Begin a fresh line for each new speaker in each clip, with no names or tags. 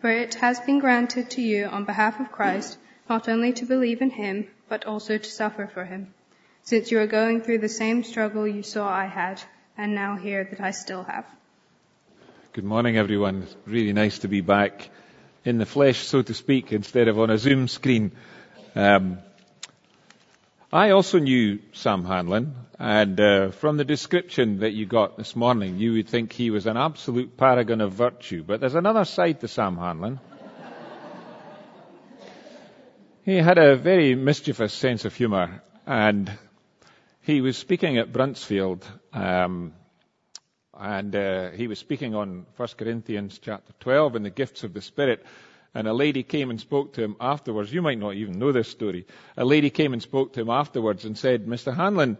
For it has been granted to you on behalf of Christ not only to believe in him, but also to suffer for him, since you are going through the same struggle you saw I had, and now hear that I still have.
Good morning, everyone. Really nice to be back in the flesh, so to speak, instead of on a Zoom screen. Um, I also knew Sam Hanlon, and uh, from the description that you got this morning, you would think he was an absolute paragon of virtue. But there's another side to Sam Hanlon. he had a very mischievous sense of humour, and he was speaking at Bruntsfield, um, and uh, he was speaking on 1 Corinthians chapter 12 and the gifts of the Spirit. And a lady came and spoke to him afterwards. You might not even know this story. A lady came and spoke to him afterwards and said, Mr. Hanlon,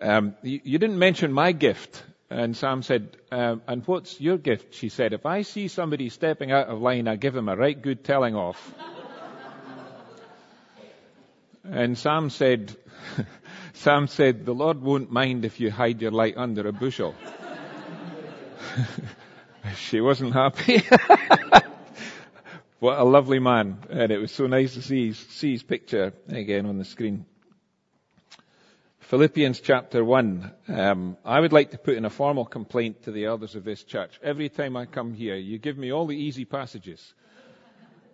um, you, you, didn't mention my gift. And Sam said, um, and what's your gift? She said, if I see somebody stepping out of line, I give him a right good telling off. and Sam said, Sam said, the Lord won't mind if you hide your light under a bushel. she wasn't happy. What a lovely man. And it was so nice to see his, see his picture again on the screen. Philippians chapter 1. Um, I would like to put in a formal complaint to the elders of this church. Every time I come here, you give me all the easy passages.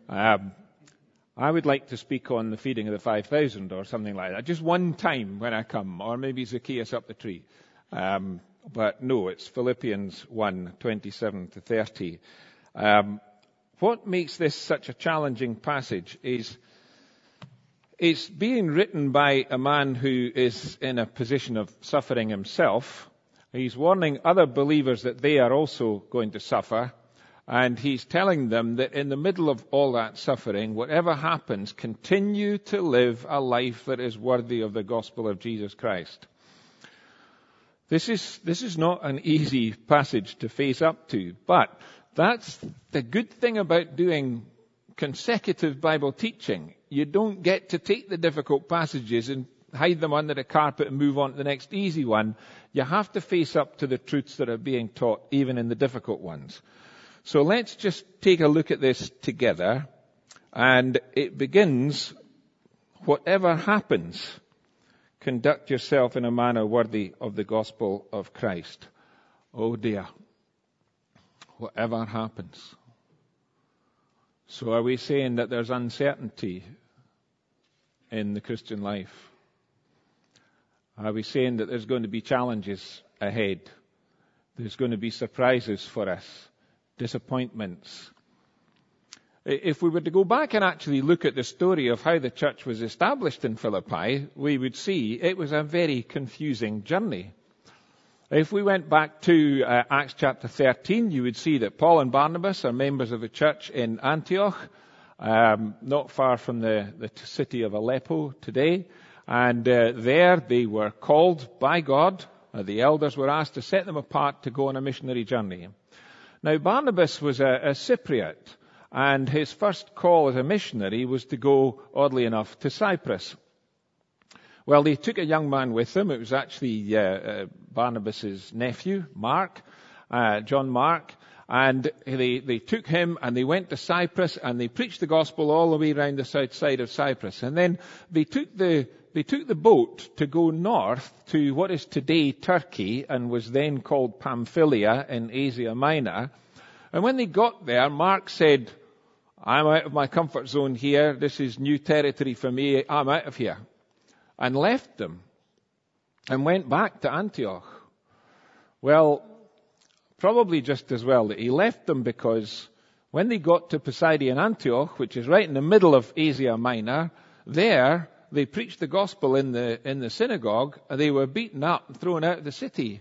Um, I would like to speak on the feeding of the 5,000 or something like that. Just one time when I come, or maybe Zacchaeus up the tree. Um, but no, it's Philippians 1, 27 to 30. Um, what makes this such a challenging passage is it's being written by a man who is in a position of suffering himself. He's warning other believers that they are also going to suffer. And he's telling them that in the middle of all that suffering, whatever happens, continue to live a life that is worthy of the gospel of Jesus Christ. This is, this is not an easy passage to face up to, but that's the good thing about doing consecutive Bible teaching. You don't get to take the difficult passages and hide them under the carpet and move on to the next easy one. You have to face up to the truths that are being taught, even in the difficult ones. So let's just take a look at this together. And it begins, whatever happens, conduct yourself in a manner worthy of the gospel of Christ. Oh dear whatever happens. So are we saying that there's uncertainty in the Christian life? Are we saying that there's going to be challenges ahead? There's going to be surprises for us, disappointments. If we were to go back and actually look at the story of how the church was established in Philippi, we would see it was a very confusing journey. If we went back to uh, Acts chapter 13, you would see that Paul and Barnabas are members of a church in Antioch, um, not far from the, the city of Aleppo today. And uh, there they were called by God. Uh, the elders were asked to set them apart to go on a missionary journey. Now Barnabas was a, a Cypriot, and his first call as a missionary was to go, oddly enough, to Cyprus. Well, they took a young man with them. It was actually uh, uh, Barnabas's nephew, Mark, uh, John Mark, and they, they took him and they went to Cyprus and they preached the gospel all the way around the south side of Cyprus. And then they took the they took the boat to go north to what is today Turkey and was then called Pamphylia in Asia Minor. And when they got there, Mark said, I'm out of my comfort zone here. This is new territory for me. I'm out of here and left them and went back to Antioch. Well, probably just as well that he left them because when they got to Pisidian Antioch, which is right in the middle of Asia Minor, there they preached the gospel in the, in the synagogue and they were beaten up and thrown out of the city.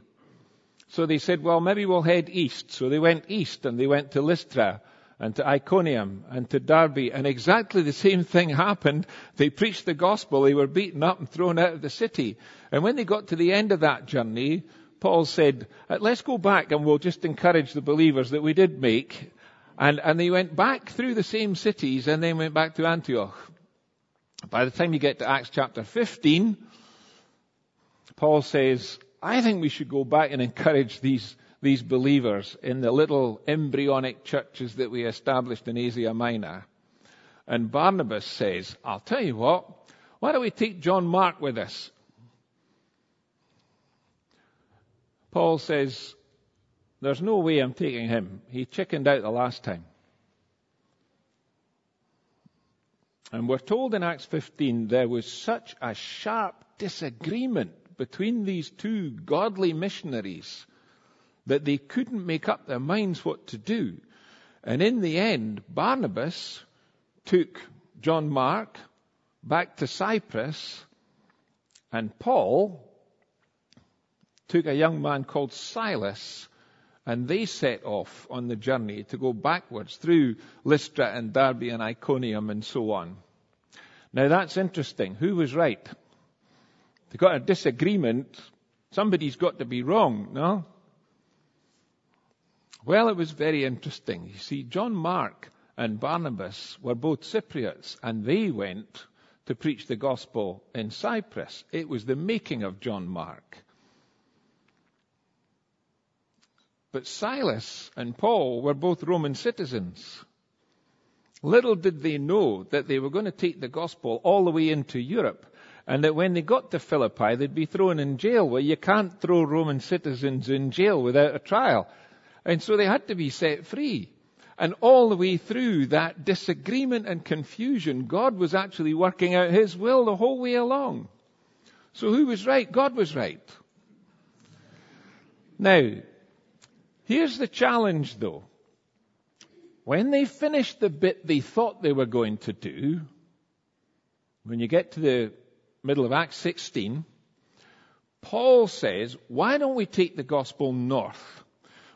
So they said, well, maybe we'll head east. So they went east and they went to Lystra and to Iconium and to Derbe, and exactly the same thing happened. They preached the gospel, they were beaten up and thrown out of the city. And when they got to the end of that journey, Paul said, uh, let's go back and we'll just encourage the believers that we did make. And, and they went back through the same cities and then went back to Antioch. By the time you get to Acts chapter 15, Paul says, I think we should go back and encourage these, these believers in the little embryonic churches that we established in Asia Minor. And Barnabas says, I'll tell you what, why don't we take John Mark with us? Paul says, there's no way I'm taking him. He chickened out the last time. And we're told in Acts 15 there was such a sharp disagreement between these two godly missionaries that they couldn't make up their minds what to do. And in the end, Barnabas took John Mark back to Cyprus and Paul took a young man called Silas and they set off on the journey to go backwards through Lystra and Derbe and Iconium and so on. Now that's interesting. Who was right? They got a disagreement. Somebody's got to be wrong, no? Well, it was very interesting. You see, John Mark and Barnabas were both Cypriots and they went to preach the gospel in Cyprus. It was the making of John Mark. But Silas and Paul were both Roman citizens. Little did they know that they were going to take the gospel all the way into Europe and that when they got to Philippi they'd be thrown in jail. Well, you can't throw Roman citizens in jail without a trial. And so they had to be set free. And all the way through that disagreement and confusion, God was actually working out His will the whole way along. So who was right? God was right. Now, Here's the challenge though. When they finished the bit they thought they were going to do, when you get to the middle of Acts 16, Paul says, why don't we take the gospel north?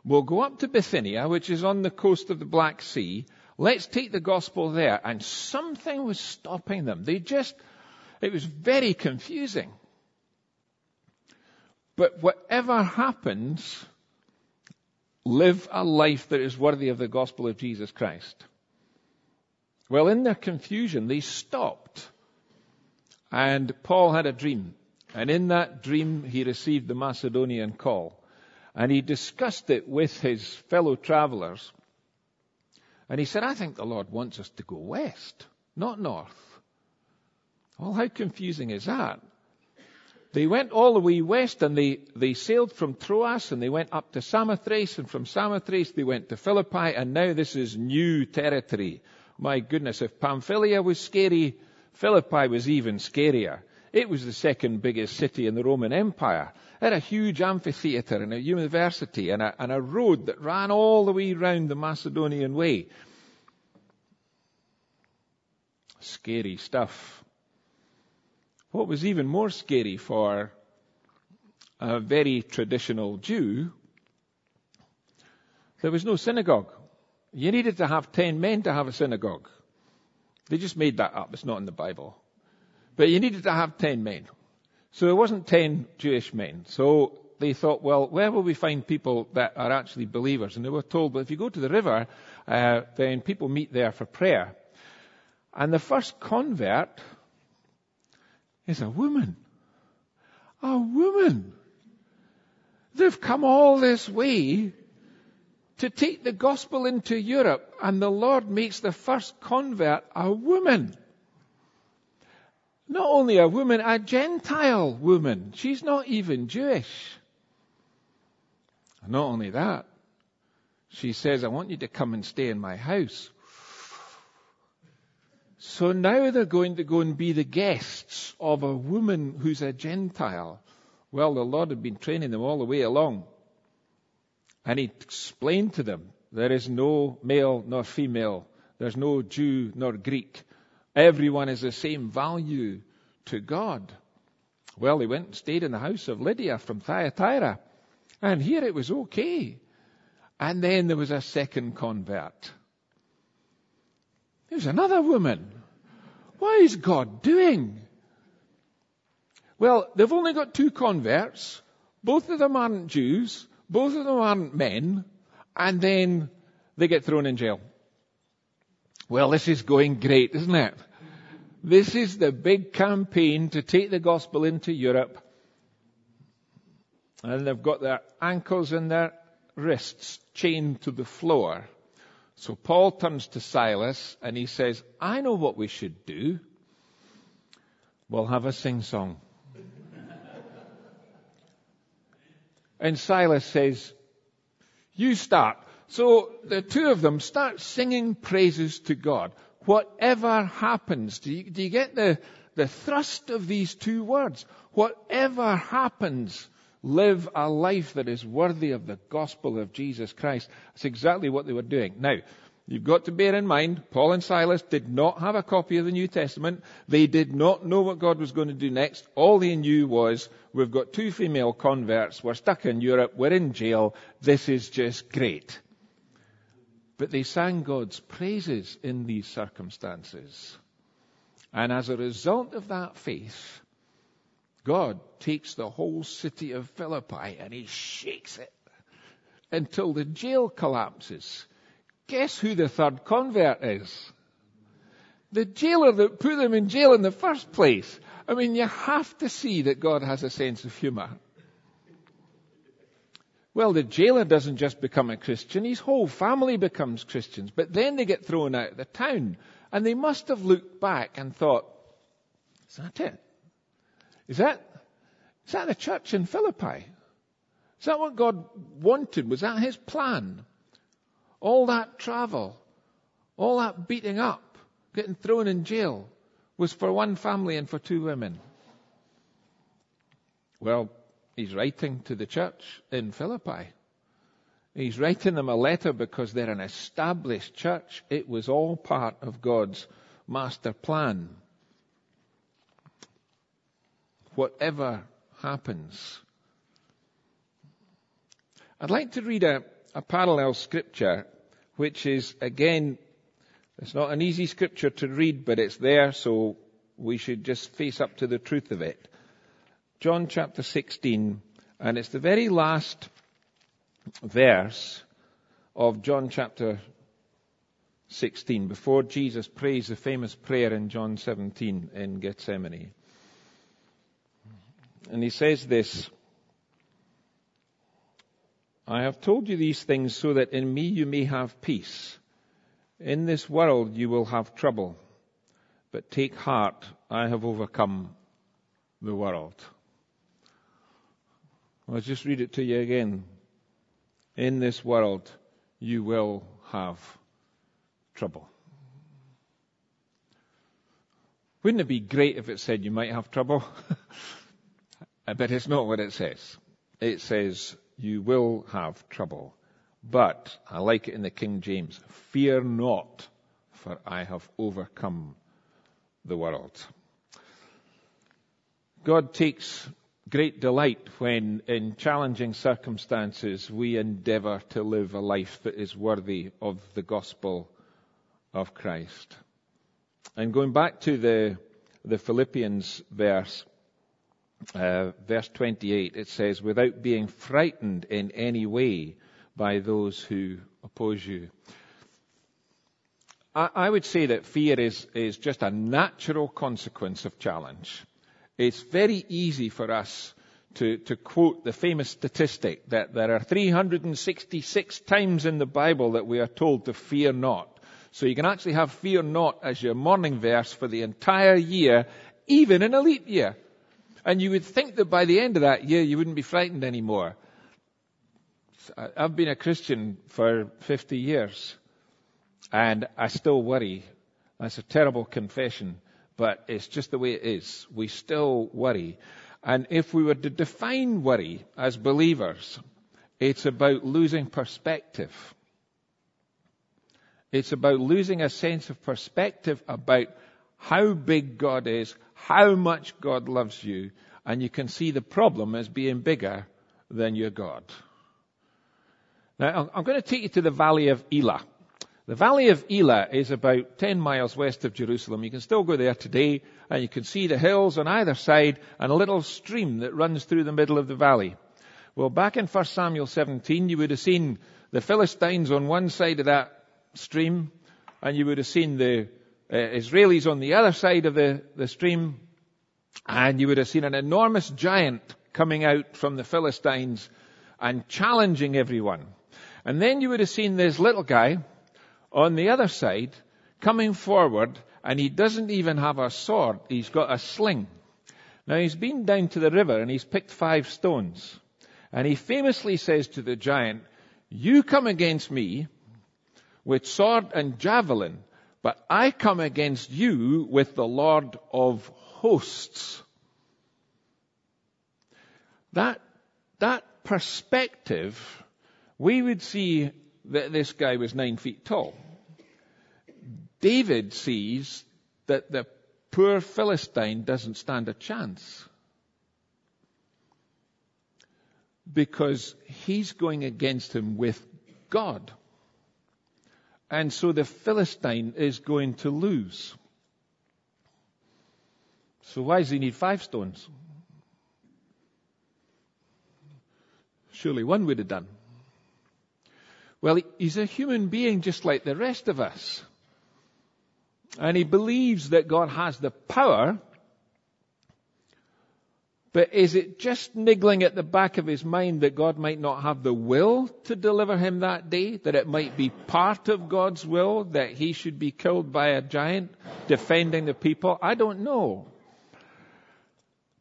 We'll go up to Bithynia, which is on the coast of the Black Sea. Let's take the gospel there. And something was stopping them. They just, it was very confusing. But whatever happens, live a life that is worthy of the gospel of Jesus Christ. Well, in their confusion, they stopped. And Paul had a dream. And in that dream, he received the Macedonian call. And he discussed it with his fellow travelers. And he said, I think the Lord wants us to go west, not north. Well, how confusing is that? They went all the way west and they, they sailed from Troas and they went up to Samothrace and from Samothrace they went to Philippi and now this is new territory. My goodness, if Pamphylia was scary, Philippi was even scarier. It was the second biggest city in the Roman Empire. It had a huge amphitheater and a university and a, and a road that ran all the way round the Macedonian way. Scary stuff. What was even more scary for a very traditional Jew, there was no synagogue. You needed to have ten men to have a synagogue. They just made that up. It's not in the Bible. But you needed to have ten men. So it wasn't ten Jewish men. So they thought, well, where will we find people that are actually believers? And they were told, well, if you go to the river, uh, then people meet there for prayer. And the first convert is a woman. A woman. They've come all this way to take the gospel into Europe, and the Lord makes the first convert a woman. Not only a woman, a Gentile woman. She's not even Jewish. Not only that, she says, I want you to come and stay in my house. So now they're going to go and be the guests of a woman who's a Gentile. Well, the Lord had been training them all the way along. And he explained to them, there is no male nor female. There's no Jew nor Greek. Everyone is the same value to God. Well, they went and stayed in the house of Lydia from Thyatira. And here it was okay. And then there was a second convert. There's another woman. What is God doing? Well, they've only got two converts. Both of them aren't Jews. Both of them aren't men. And then they get thrown in jail. Well, this is going great, isn't it? This is the big campaign to take the gospel into Europe. And they've got their ankles and their wrists chained to the floor. So Paul turns to Silas and he says, I know what we should do. We'll have a sing song. and Silas says, You start. So the two of them start singing praises to God. Whatever happens, do you, do you get the, the thrust of these two words? Whatever happens, live a life that is worthy of the gospel of Jesus Christ. That's exactly what they were doing. Now, You've got to bear in mind, Paul and Silas did not have a copy of the New Testament. They did not know what God was going to do next. All they knew was, we've got two female converts, we're stuck in Europe, we're in jail, this is just great. But they sang God's praises in these circumstances. And as a result of that faith, God takes the whole city of Philippi and he shakes it until the jail collapses Guess who the third convert is? The jailer that put them in jail in the first place. I mean, you have to see that God has a sense of humour. Well, the jailer doesn't just become a Christian, his whole family becomes Christians. But then they get thrown out of the town. And they must have looked back and thought, is that it? Is that, is that the church in Philippi? Is that what God wanted? Was that his plan? All that travel, all that beating up, getting thrown in jail, was for one family and for two women. Well, he's writing to the church in Philippi. He's writing them a letter because they're an established church. It was all part of God's master plan. Whatever happens. I'd like to read a, a parallel scripture which is again, it's not an easy scripture to read, but it's there, so we should just face up to the truth of it. John chapter 16, and it's the very last verse of John chapter 16, before Jesus prays the famous prayer in John 17 in Gethsemane. And he says this, I have told you these things so that in me you may have peace. In this world you will have trouble, but take heart, I have overcome the world. I'll just read it to you again. In this world you will have trouble. Wouldn't it be great if it said you might have trouble? but it's not what it says. It says you will have trouble. But, I like it in the King James, fear not, for I have overcome the world. God takes great delight when in challenging circumstances we endeavour to live a life that is worthy of the gospel of Christ. And going back to the, the Philippians verse, uh, verse 28, it says, without being frightened in any way by those who oppose you. I, I would say that fear is, is just a natural consequence of challenge. It's very easy for us to, to quote the famous statistic that there are 366 times in the Bible that we are told to fear not. So you can actually have fear not as your morning verse for the entire year, even in a leap year. And you would think that by the end of that year, you wouldn't be frightened anymore. I've been a Christian for 50 years, and I still worry. That's a terrible confession, but it's just the way it is. We still worry. And if we were to define worry as believers, it's about losing perspective. It's about losing a sense of perspective about how big God is, how much God loves you, and you can see the problem as being bigger than your God. Now, I'm going to take you to the valley of Elah. The Valley of Elah is about 10 miles west of Jerusalem. You can still go there today and you can see the hills on either side and a little stream that runs through the middle of the valley. Well, back in 1 Samuel 17, you would have seen the Philistines on one side of that stream and you would have seen the uh, Israelis on the other side of the, the stream and you would have seen an enormous giant coming out from the Philistines and challenging everyone. And then you would have seen this little guy on the other side, coming forward, and he doesn't even have a sword, he's got a sling. Now he's been down to the river and he's picked five stones. And he famously says to the giant, you come against me with sword and javelin, but I come against you with the Lord of hosts. That, that perspective, we would see that this guy was nine feet tall. David sees that the poor Philistine doesn't stand a chance. Because he's going against him with God. And so the Philistine is going to lose. So why does he need five stones? Surely one would have done. Well, he's a human being just like the rest of us. And he believes that God has the power. But is it just niggling at the back of his mind that God might not have the will to deliver him that day? That it might be part of God's will that he should be killed by a giant defending the people? I don't know.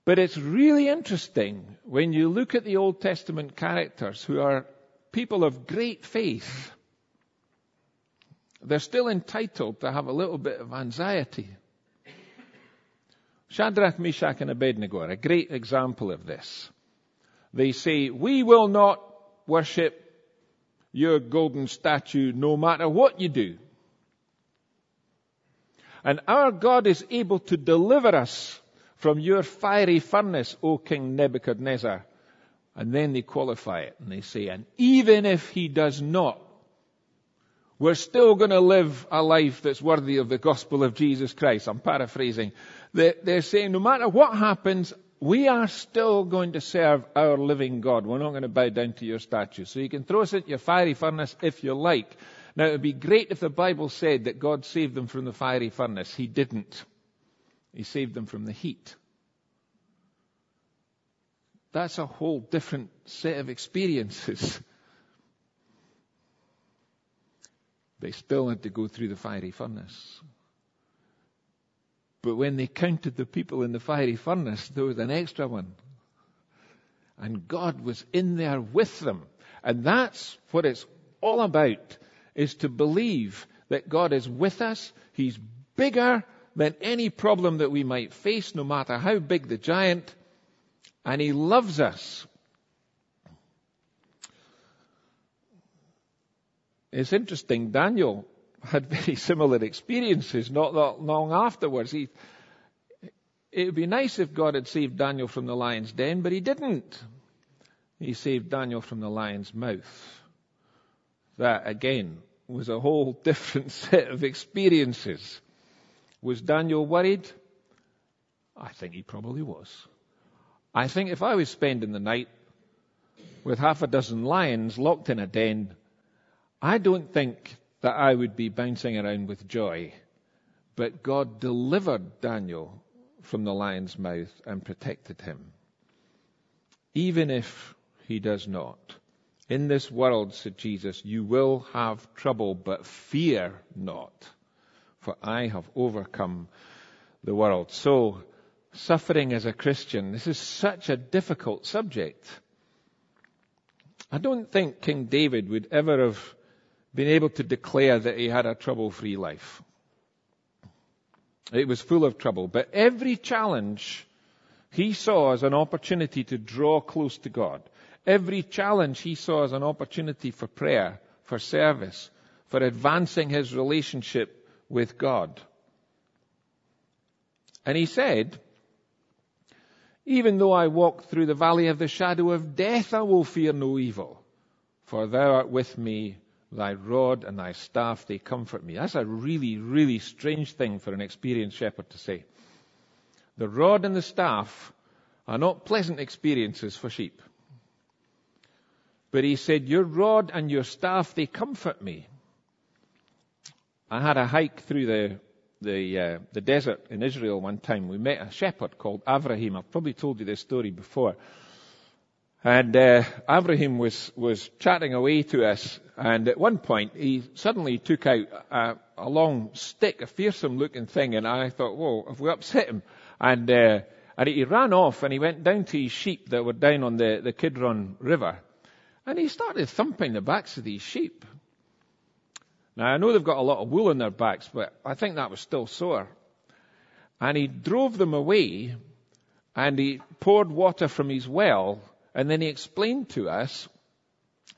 But it's really interesting when you look at the Old Testament characters who are people of great faith they're still entitled to have a little bit of anxiety. Shadrach, Meshach, and Abednego are a great example of this. They say, we will not worship your golden statue no matter what you do. And our God is able to deliver us from your fiery furnace, O King Nebuchadnezzar. And then they qualify it and they say, and even if he does not, we're still going to live a life that's worthy of the gospel of Jesus Christ. I'm paraphrasing. They're saying no matter what happens, we are still going to serve our living God. We're not going to bow down to your statue. So you can throw us into your fiery furnace if you like. Now it would be great if the Bible said that God saved them from the fiery furnace. He didn't. He saved them from the heat. That's a whole different set of experiences. They still had to go through the fiery furnace. But when they counted the people in the fiery furnace, there was an extra one. And God was in there with them. And that's what it's all about, is to believe that God is with us. He's bigger than any problem that we might face, no matter how big the giant. And He loves us. It's interesting, Daniel had very similar experiences not that long afterwards. He, it would be nice if God had saved Daniel from the lion's den, but he didn't. He saved Daniel from the lion's mouth. That, again, was a whole different set of experiences. Was Daniel worried? I think he probably was. I think if I was spending the night with half a dozen lions locked in a den, I don't think that I would be bouncing around with joy, but God delivered Daniel from the lion's mouth and protected him. Even if he does not. In this world, said Jesus, you will have trouble, but fear not, for I have overcome the world. So, suffering as a Christian, this is such a difficult subject. I don't think King David would ever have been able to declare that he had a trouble free life. It was full of trouble, but every challenge he saw as an opportunity to draw close to God. Every challenge he saw as an opportunity for prayer, for service, for advancing his relationship with God. And he said, even though I walk through the valley of the shadow of death, I will fear no evil, for thou art with me, Thy rod and thy staff, they comfort me. That's a really, really strange thing for an experienced shepherd to say. The rod and the staff are not pleasant experiences for sheep. But he said, Your rod and your staff, they comfort me. I had a hike through the, the, uh, the desert in Israel one time. We met a shepherd called Avraham. I've probably told you this story before. And uh, Abraham was, was chatting away to us, and at one point he suddenly took out a, a long stick, a fearsome looking thing, and I thought, whoa, have we upset him? And, uh, and he ran off and he went down to his sheep that were down on the, the Kidron River, and he started thumping the backs of these sheep. Now I know they've got a lot of wool on their backs, but I think that was still sore. And he drove them away, and he poured water from his well and then he explained to us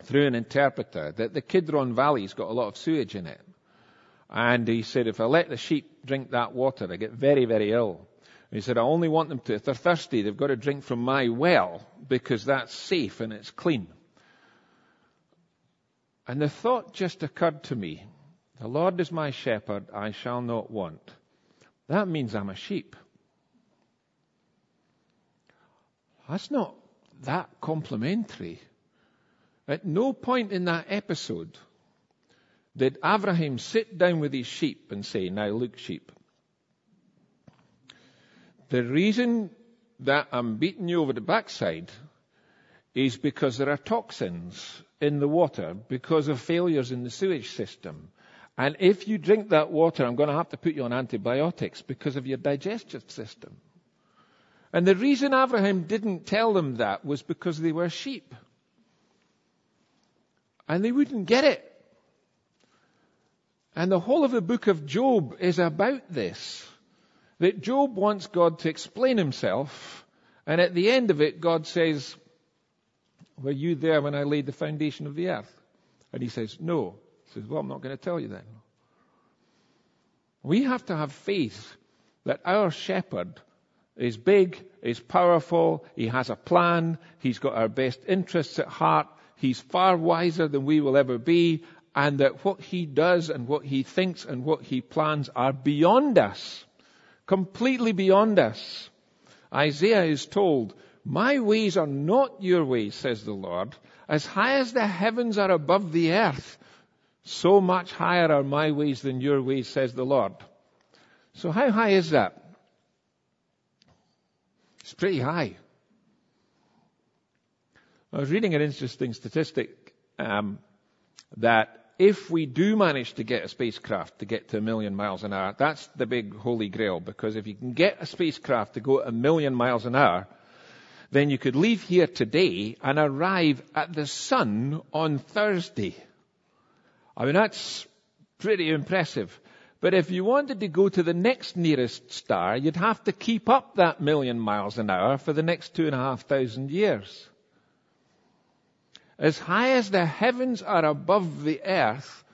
through an interpreter that the Kidron Valley's got a lot of sewage in it. And he said, if I let the sheep drink that water, they get very, very ill. he said, I only want them to, if they're thirsty, they've got to drink from my well because that's safe and it's clean. And the thought just occurred to me, the Lord is my shepherd, I shall not want. That means I'm a sheep. That's not that complimentary. At no point in that episode did Abraham sit down with his sheep and say, Now look, sheep. The reason that I'm beating you over the backside is because there are toxins in the water because of failures in the sewage system. And if you drink that water, I'm going to have to put you on antibiotics because of your digestive system. And the reason Abraham didn't tell them that was because they were sheep. And they wouldn't get it. And the whole of the book of Job is about this. That Job wants God to explain himself, and at the end of it, God says, Were you there when I laid the foundation of the earth? And he says, No. He says, Well, I'm not going to tell you then. We have to have faith that our shepherd is big, is powerful, he has a plan, he's got our best interests at heart, he's far wiser than we will ever be, and that what he does and what he thinks and what he plans are beyond us. Completely beyond us. Isaiah is told, My ways are not your ways, says the Lord. As high as the heavens are above the earth, so much higher are my ways than your ways, says the Lord. So how high is that? It's pretty high. I was reading an interesting statistic um, that if we do manage to get a spacecraft to get to a million miles an hour, that's the big holy grail. Because if you can get a spacecraft to go a million miles an hour, then you could leave here today and arrive at the sun on Thursday. I mean, that's pretty impressive. But if you wanted to go to the next nearest star, you'd have to keep up that million miles an hour for the next two and a half thousand years. As high as the heavens are above the earth,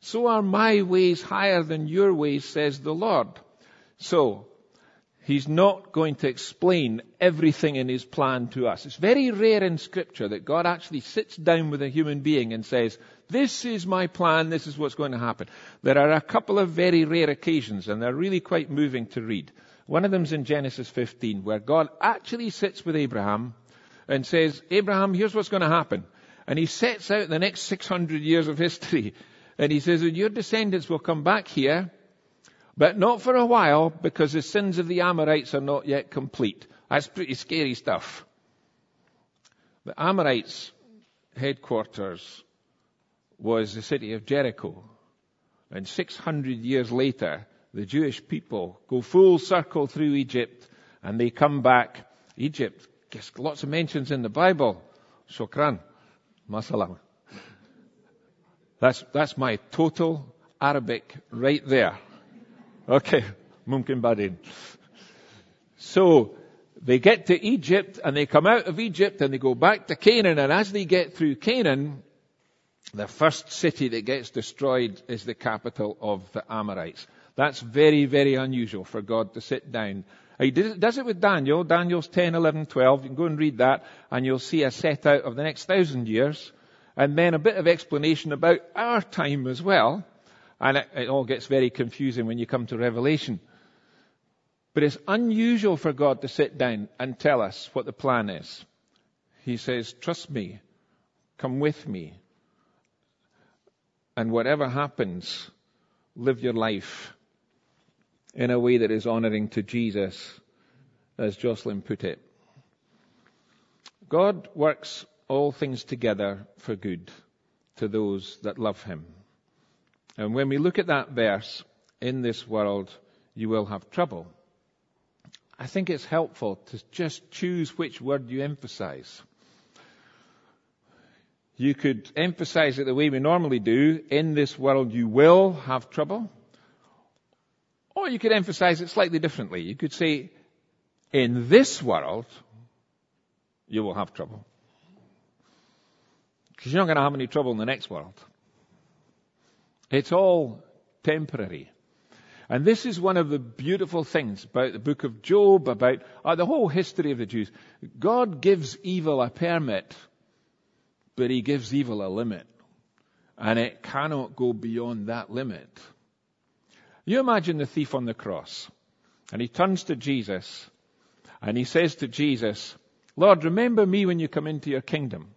so are my ways higher than your ways, says the Lord. So, He's not going to explain everything in his plan to us. It's very rare in scripture that God actually sits down with a human being and says, this is my plan, this is what's going to happen. There are a couple of very rare occasions and they're really quite moving to read. One of them's in Genesis 15 where God actually sits with Abraham and says, Abraham, here's what's going to happen. And he sets out the next 600 years of history. And he says, your descendants will come back here but not for a while because the sins of the Amorites are not yet complete. That's pretty scary stuff. The Amorites' headquarters was the city of Jericho. And 600 years later, the Jewish people go full circle through Egypt and they come back. Egypt gets lots of mentions in the Bible. Shukran. Masalam. That's, that's my total Arabic right there. Okay, mumkin badin. So, they get to Egypt and they come out of Egypt and they go back to Canaan and as they get through Canaan, the first city that gets destroyed is the capital of the Amorites. That's very, very unusual for God to sit down. He does it with Daniel, Daniel's 10, 11, 12. You can go and read that and you'll see a set out of the next thousand years And then a bit of explanation about our time as well. And it, it all gets very confusing when you come to Revelation. But it's unusual for God to sit down and tell us what the plan is. He says, trust me, come with me, and whatever happens, live your life in a way that is honoring to Jesus, as Jocelyn put it. God works all things together for good to those that love him. And when we look at that verse, in this world you will have trouble. I think it's helpful to just choose which word you emphasize. You could emphasize it the way we normally do. In this world you will have trouble. Or you could emphasize it slightly differently. You could say, in this world, you will have trouble. Because you're not going to have any trouble in the next world. It's all temporary. And this is one of the beautiful things about the book of Job, about uh, the whole history of the Jews. God gives evil a permit but he gives evil a limit. And it cannot go beyond that limit. You imagine the thief on the cross. And he turns to Jesus. And he says to Jesus, Lord, remember me when you come into your kingdom.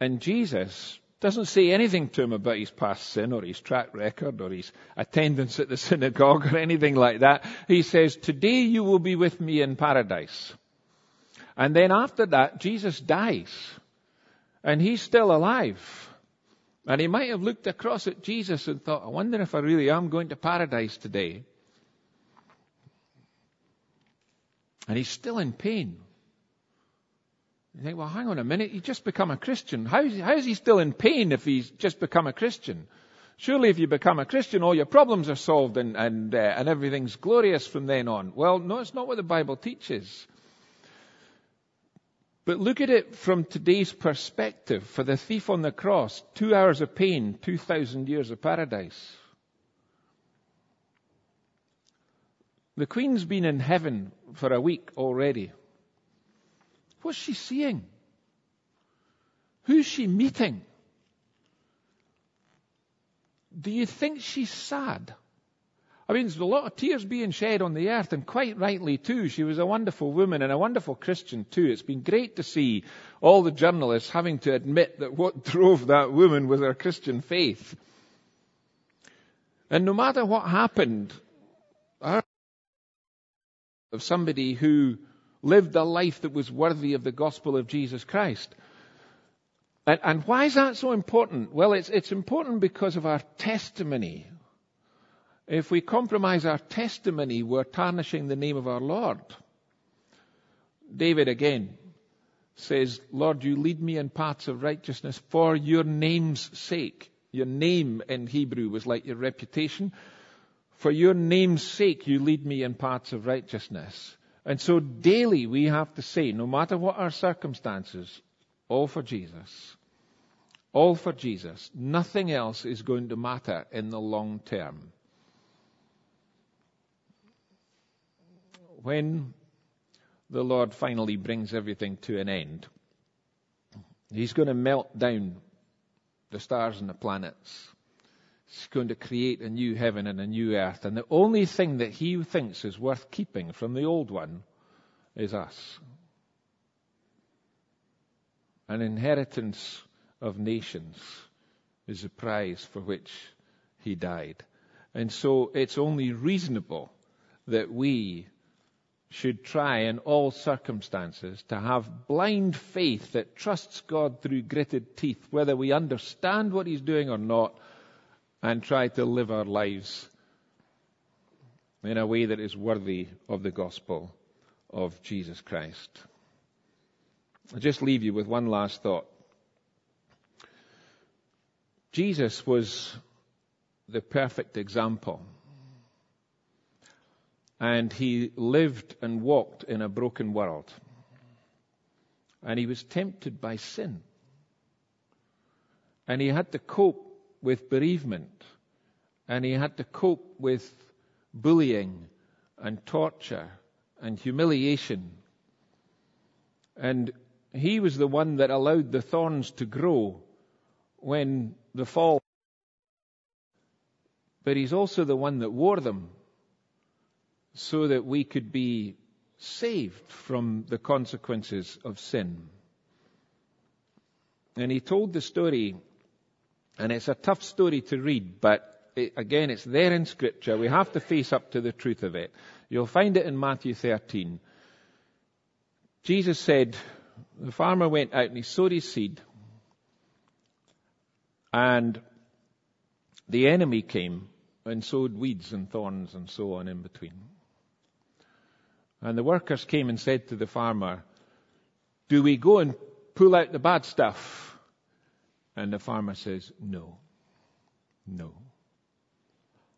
And Jesus doesn't say anything to him about his past sin or his track record or his attendance at the synagogue or anything like that. He says, today you will be with me in paradise. And then after that, Jesus dies. And he's still alive. And he might have looked across at Jesus and thought, I wonder if I really am going to paradise today. And he's still in pain. You think, well, hang on a minute, he's just become a Christian. How is, how is he still in pain if he's just become a Christian? Surely if you become a Christian, all your problems are solved and, and, uh, and everything's glorious from then on. Well, no, it's not what the Bible teaches. But look at it from today's perspective. For the thief on the cross, two hours of pain, 2,000 years of paradise. The Queen's been in heaven for a week already. What's she seeing? Who's she meeting? Do you think she's sad? I mean, there's a lot of tears being shed on the earth, and quite rightly too. She was a wonderful woman and a wonderful Christian too. It's been great to see all the journalists having to admit that what drove that woman was her Christian faith. And no matter what happened, of somebody who lived a life that was worthy of the gospel of Jesus Christ. And, and why is that so important? Well, it's, it's important because of our testimony if we compromise our testimony, we're tarnishing the name of our Lord. David again says, Lord, you lead me in paths of righteousness for your name's sake. Your name in Hebrew was like your reputation. For your name's sake, you lead me in paths of righteousness. And so daily we have to say, no matter what our circumstances, all for Jesus. All for Jesus. Nothing else is going to matter in the long term. When the Lord finally brings everything to an end, He's going to melt down the stars and the planets. He's going to create a new heaven and a new earth. And the only thing that He thinks is worth keeping from the old one is us. An inheritance of nations is the prize for which He died. And so it's only reasonable that we should try in all circumstances to have blind faith that trusts God through gritted teeth, whether we understand what He's doing or not, and try to live our lives in a way that is worthy of the gospel of Jesus Christ. I'll just leave you with one last thought. Jesus was the perfect example and he lived and walked in a broken world. And he was tempted by sin. And he had to cope with bereavement. And he had to cope with bullying and torture and humiliation. And he was the one that allowed the thorns to grow when the fall. But he's also the one that wore them so that we could be saved from the consequences of sin. And he told the story, and it's a tough story to read, but it, again, it's there in Scripture. We have to face up to the truth of it. You'll find it in Matthew 13. Jesus said, the farmer went out and he sowed his seed, and the enemy came and sowed weeds and thorns and so on in between. And the workers came and said to the farmer, Do we go and pull out the bad stuff? And the farmer says, No. No.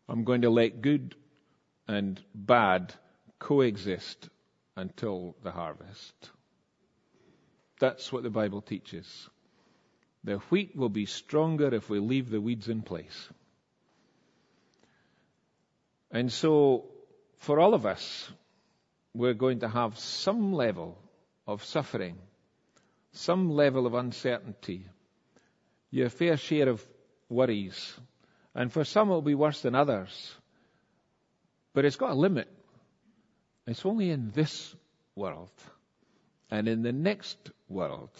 I'm going to let good and bad coexist until the harvest. That's what the Bible teaches. The wheat will be stronger if we leave the weeds in place. And so, for all of us, we're going to have some level of suffering, some level of uncertainty, your fair share of worries. And for some it will be worse than others. But it's got a limit. It's only in this world. And in the next world,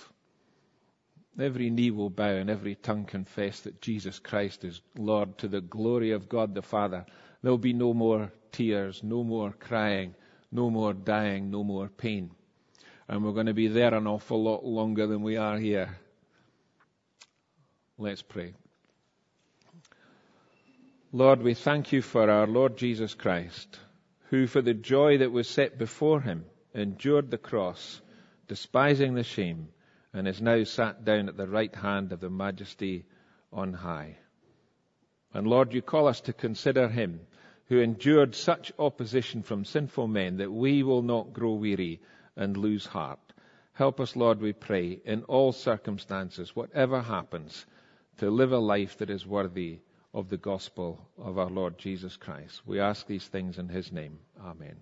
every knee will bow and every tongue confess that Jesus Christ is Lord to the glory of God the Father. There will be no more tears, no more crying, no more dying, no more pain. And we're going to be there an awful lot longer than we are here. Let's pray. Lord, we thank you for our Lord Jesus Christ, who for the joy that was set before him endured the cross, despising the shame, and is now sat down at the right hand of the majesty on high. And Lord, you call us to consider him who endured such opposition from sinful men that we will not grow weary and lose heart. Help us, Lord, we pray, in all circumstances, whatever happens, to live a life that is worthy of the gospel of our Lord Jesus Christ. We ask these things in his name. Amen.